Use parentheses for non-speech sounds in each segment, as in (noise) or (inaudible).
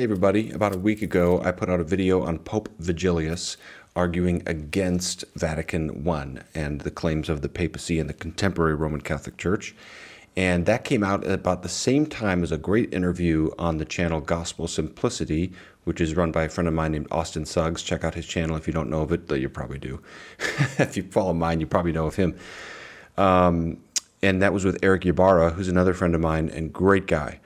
Hey, everybody. About a week ago, I put out a video on Pope Vigilius arguing against Vatican I and the claims of the papacy and the contemporary Roman Catholic Church. And that came out at about the same time as a great interview on the channel Gospel Simplicity, which is run by a friend of mine named Austin Suggs. Check out his channel if you don't know of it, though you probably do. (laughs) if you follow mine, you probably know of him. Um, and that was with Erick Ybarra, who's another friend of mine and great guy.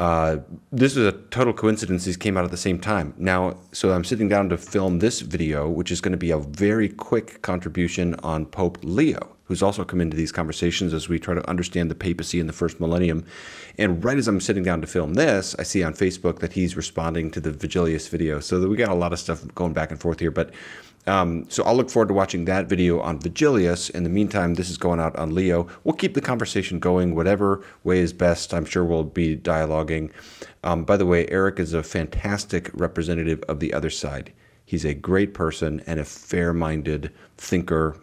Uh, this is a total coincidence. These came out at the same time. Now, so I'm sitting down to film this video, which is going to be a very quick contribution on Pope Leo, who's also come into these conversations as we try to understand the papacy in the first millennium. And right as I'm sitting down to film this, I see on Facebook that he's responding to the Vigilius video. So we got a lot of stuff going back and forth here. But um, so I'll look forward to watching that video on Vigilius. In the meantime, this is going out on Leo. We'll keep the conversation going, whatever way is best. I'm sure we'll be dialoguing. Um, by the way, Erick is a fantastic representative of the other side. He's a great person and a fair minded thinker,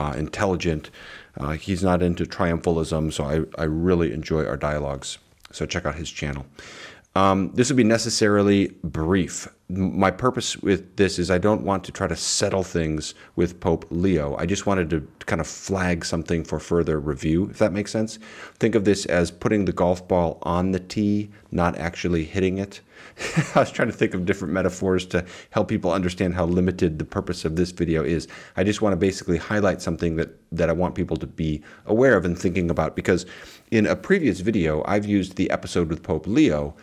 uh, intelligent. Uh, he's not into triumphalism, so I, I really enjoy our dialogues. So check out his channel. Um, this will be necessarily brief. My purpose with this is I don't want to try to settle things with Pope Leo. I just wanted to kind of flag something for further review, if that makes sense. Think of this as putting the golf ball on the tee, not actually hitting it. (laughs) I was trying to think of different metaphors to help people understand how limited the purpose of this video is. I just want to basically highlight something that, that I want people to be aware of and thinking about because in a previous video, I've used the episode with Pope Leo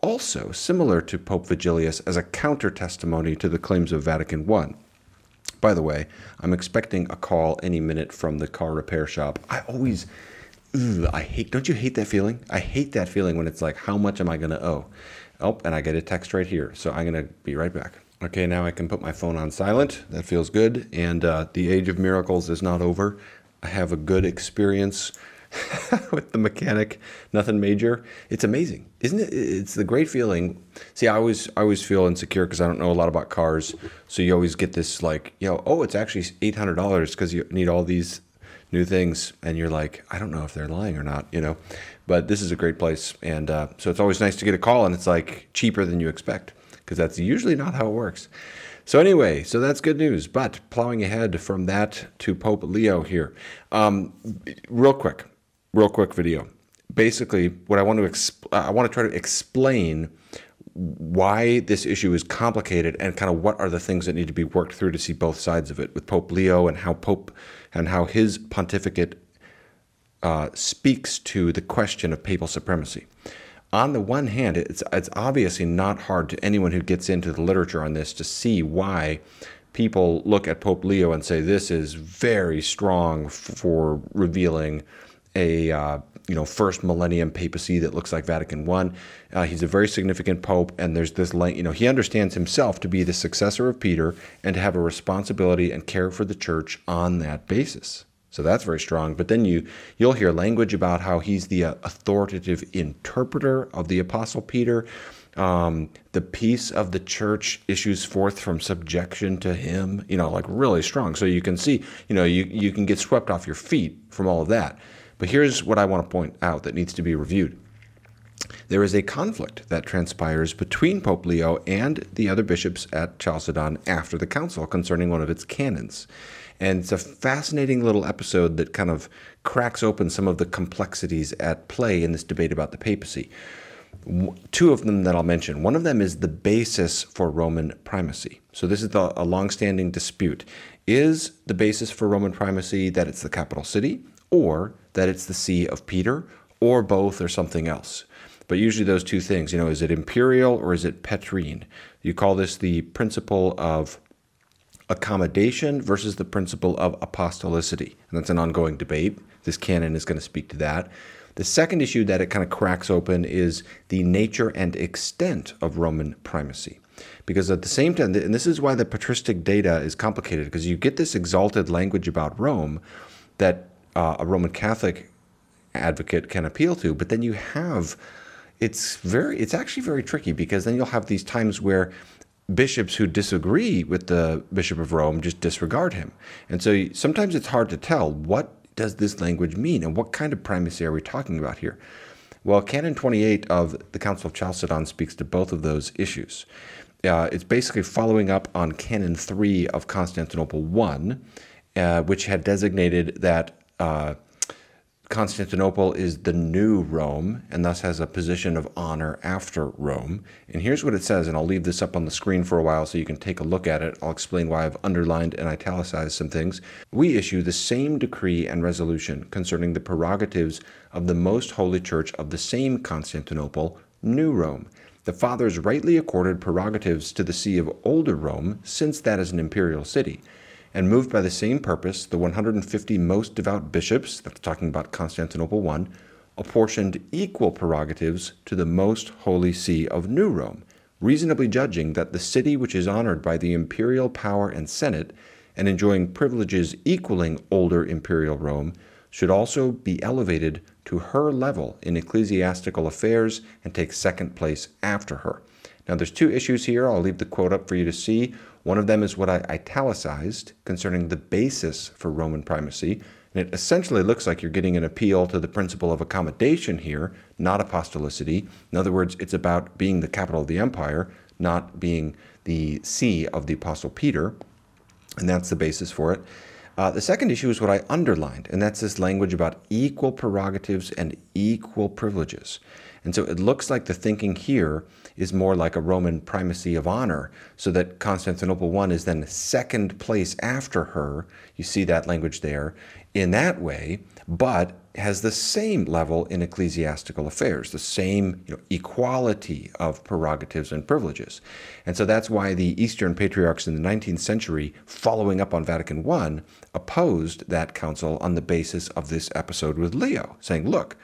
also similar to Pope Vigilius as a counter testimony to the claims of Vatican I. By the way, I'm expecting a call any minute from the car repair shop. I always, ugh, I hate, don't you hate that feeling? I hate that feeling when it's like, how much am I going to owe? Oh, and I get a text right here. So I'm going to be right back. Okay, now I can put my phone on silent. That feels good. And uh, the age of miracles is not over. I have a good experience (laughs) with the mechanic, nothing major. It's amazing, isn't it? It's the great feeling. See, I always I always feel insecure because I don't know a lot about cars. So you always get this like, you know, oh, it's actually eight hundred dollars because you need all these new things, and you're like, I don't know if they're lying or not, you know. But this is a great place, and uh, so it's always nice to get a call, and it's like cheaper than you expect because that's usually not how it works. So anyway, so that's good news. But plowing ahead from that to Pope Leo here, um, real quick real quick video. Basically, what I want to exp- I want to try to explain why this issue is complicated and kind of what are the things that need to be worked through to see both sides of it with Pope Leo and how Pope and how his pontificate uh, speaks to the question of papal supremacy. On the one hand, it's it's obviously not hard to anyone who gets into the literature on this to see why people look at Pope Leo and say this is very strong for revealing a uh, you know first millennium papacy that looks like Vatican One. Uh, he's a very significant pope, and there's this you know he understands himself to be the successor of Peter and to have a responsibility and care for the church on that basis. So that's very strong. But then you you'll hear language about how he's the uh, authoritative interpreter of the Apostle Peter. Um, the peace of the church issues forth from subjection to him. You know, like really strong. So you can see, you know, you you can get swept off your feet from all of that. But here's what I want to point out that needs to be reviewed. There is a conflict that transpires between Pope Leo and the other bishops at Chalcedon after the council concerning one of its canons. And it's a fascinating little episode that kind of cracks open some of the complexities at play in this debate about the papacy. Two of them that I'll mention. One of them is the basis for Roman primacy. So, this is the, a long-standing dispute. Is the basis for Roman primacy that it's the capital city, or that it's the see of Peter, or both, or something else. But usually those two things, you know, is it imperial or is it petrine? You call this the principle of accommodation versus the principle of apostolicity. And that's an ongoing debate. This canon is going to speak to that. The second issue that it kind of cracks open is the nature and extent of Roman primacy. Because at the same time, and this is why the patristic data is complicated, because you get this exalted language about Rome that uh, a Roman Catholic advocate can appeal to. But then you have it's very it's actually very tricky because then you'll have these times where bishops who disagree with the bishop of Rome just disregard him. And so sometimes it's hard to tell what does this language mean and what kind of primacy are we talking about here. Well, Canon 28 of the Council of Chalcedon speaks to both of those issues. Uh, it's basically following up on Canon 3 of Constantinople 1, uh, which had designated that uh, Constantinople is the new Rome and thus has a position of honor after Rome. And here's what it says, and I'll leave this up on the screen for a while so you can take a look at it. I'll explain why I've underlined and italicized some things. We issue the same decree and resolution concerning the prerogatives of the most holy church of the same Constantinople, New Rome. The fathers rightly accorded prerogatives to the see of older Rome, since that is an imperial city and moved by the same purpose, the 150 most devout bishops, that's talking about Constantinople I, apportioned equal prerogatives to the most holy see of New Rome, reasonably judging that the city which is honored by the imperial power and senate, and enjoying privileges equaling older imperial Rome, should also be elevated to her level in ecclesiastical affairs and take second place after her. Now, there's two issues here. I'll leave the quote up for you to see. One of them is what I italicized concerning the basis for Roman primacy. And it essentially looks like you're getting an appeal to the principle of accommodation here, not apostolicity. In other words, it's about being the capital of the empire, not being the see of the Apostle Peter. And that's the basis for it. Uh, the second issue is what I underlined, and that's this language about equal prerogatives and equal privileges. And so it looks like the thinking here is more like a Roman primacy of honor, so that Constantinople I is then second place after her. You see that language there in that way, but has the same level in ecclesiastical affairs, the same you know, equality of prerogatives and privileges. And so that's why the Eastern patriarchs in the 19th century, following up on Vatican I, opposed that council on the basis of this episode with Leo, saying, look,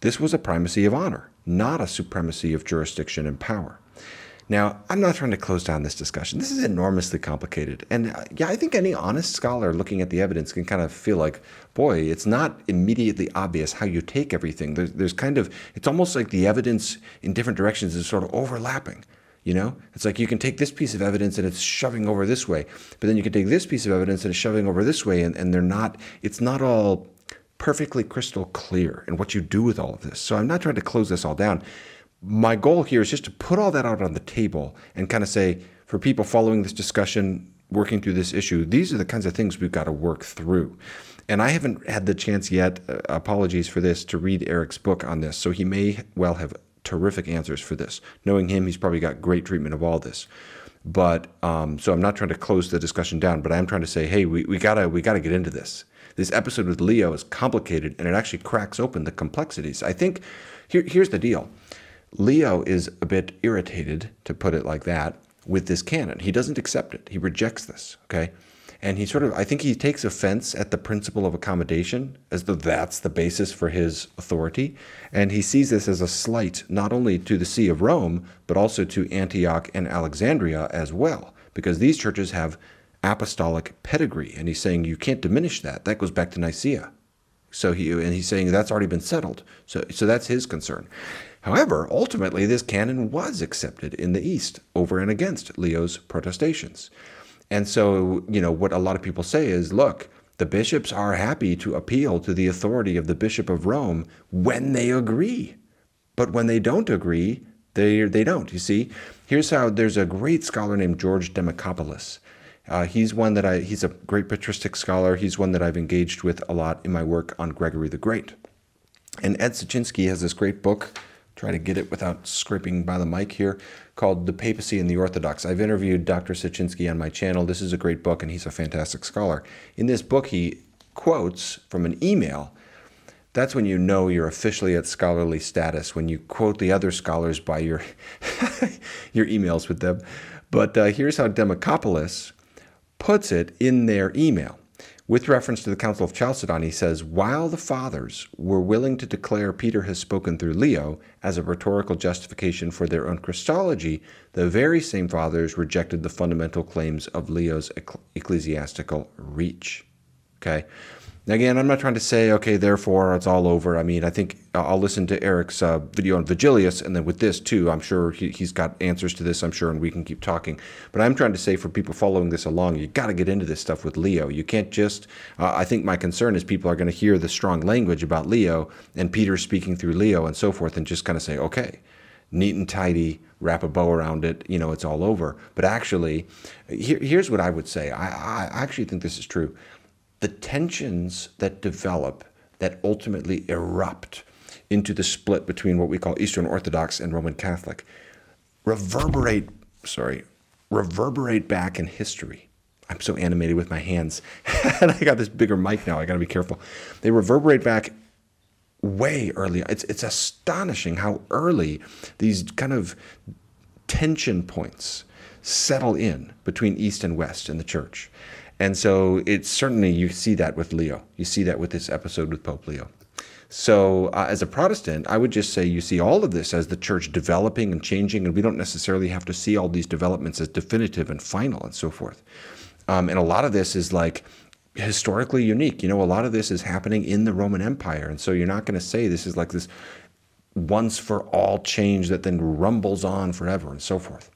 this was a primacy of honor not a supremacy of jurisdiction and power. Now, I'm not trying to close down this discussion. This is enormously complicated. And uh, yeah, I think any honest scholar looking at the evidence can kind of feel like, boy, it's not immediately obvious how you take everything. There's, there's kind of, it's almost like the evidence in different directions is sort of overlapping. You know, it's like you can take this piece of evidence and it's shoving over this way, but then you can take this piece of evidence and it's shoving over this way, and, and they're not, it's not all perfectly crystal clear in what you do with all of this. So I'm not trying to close this all down. My goal here is just to put all that out on the table and kind of say, for people following this discussion, working through this issue, these are the kinds of things we've got to work through. And I haven't had the chance yet, uh, apologies for this, to read Erick's book on this. So he may well have terrific answers for this. Knowing him, he's probably got great treatment of all this. But um, so I'm not trying to close the discussion down, but I am trying to say, hey, we, we gotta we gotta get into this. This episode with Leo is complicated and it actually cracks open the complexities. I think here, here's the deal Leo is a bit irritated, to put it like that, with this canon. He doesn't accept it, he rejects this, okay? And he sort of, I think he takes offense at the principle of accommodation, as though that's the basis for his authority. And he sees this as a slight not only to the See of Rome, but also to Antioch and Alexandria as well, because these churches have apostolic pedigree, and he's saying you can't diminish that. That goes back to Nicaea. So he and he's saying that's already been settled. So so that's his concern. However, ultimately this canon was accepted in the East over and against Leo's protestations. And so, you know, what a lot of people say is, look, the bishops are happy to appeal to the authority of the Bishop of Rome when they agree. But when they don't agree, they they don't. You see, here's how there's a great scholar named George Demacopoulos uh, he's one that I, he's a great patristic scholar. He's one that I've engaged with a lot in my work on Gregory the Great. And Ed Siecienski has this great book, try to get it without scraping by the mic here, called The Papacy and the Orthodox. I've interviewed Dr. Siecienski on my channel. This is a great book, and he's a fantastic scholar. In this book, he quotes from an email. That's when you know you're officially at scholarly status, when you quote the other scholars by your, (laughs) your emails with them. But uh, here's how Demacopoulos puts it in their email. With reference to the Council of Chalcedon, he says, While the fathers were willing to declare Peter has spoken through Leo as a rhetorical justification for their own Christology, the very same fathers rejected the fundamental claims of Leo's ecclesiastical reach. Okay? Again, I'm not trying to say, okay, therefore it's all over. I mean, I think I'll listen to Erick's uh, video on Vigilius, and then with this too, I'm sure he, has got answers to this, I'm sure, and we can keep talking. But I'm trying to say for people following this along, you got to get into this stuff with Leo. You can't just, uh, I think my concern is people are going to hear the strong language about Leo and Peter speaking through Leo and so forth, and just kind of say, okay, neat and tidy, wrap a bow around it, you know, it's all over. But actually, here, here's what I would say I, I actually think this is true the tensions that develop that ultimately erupt into the split between what we call Eastern Orthodox and Roman Catholic reverberate, sorry, reverberate back in history. I'm so animated with my hands. (laughs) and I got this bigger mic now. I got to be careful. They reverberate back way early. It's, it's astonishing how early these kind of tension points settle in between East and West in the church. And so it's certainly, you see that with Leo. You see that with this episode with Pope Leo. So, uh, as a Protestant, I would just say you see all of this as the church developing and changing, and we don't necessarily have to see all these developments as definitive and final and so forth. Um, and a lot of this is like historically unique. You know, a lot of this is happening in the Roman Empire. And so you're not going to say this is like this once for all change that then rumbles on forever and so forth.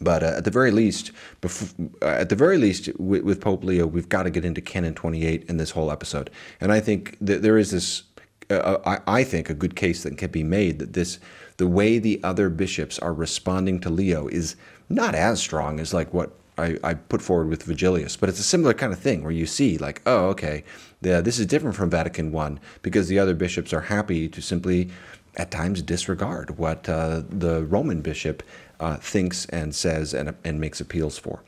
But uh, at the very least, uh, at the very least, with, with, Pope Leo, we've got to get into Canon 28 in this whole episode. And I think that there is this, uh, uh, I, I think, a good case that can be made that this, the way the other bishops are responding to Leo is not as strong as like what I, I put forward with Vigilius, but it's a similar kind of thing where you see like, oh, okay, the, this is different from Vatican I because the other bishops are happy to simply at times disregard what uh, the Roman bishop uh, thinks and says and, and makes appeals for.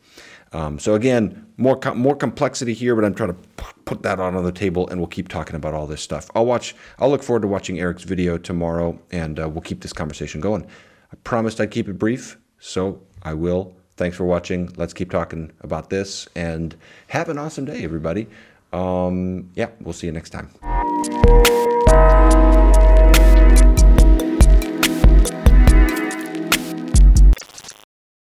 Um, so again, more com- more complexity here, but I'm trying to p- put that on the table, and we'll keep talking about all this stuff. I'll watch. I'll look forward to watching Erick's video tomorrow, and uh, we'll keep this conversation going. I promised I'd keep it brief, so I will. Thanks for watching. Let's keep talking about this, and have an awesome day, everybody. Um, yeah, we'll see you next time.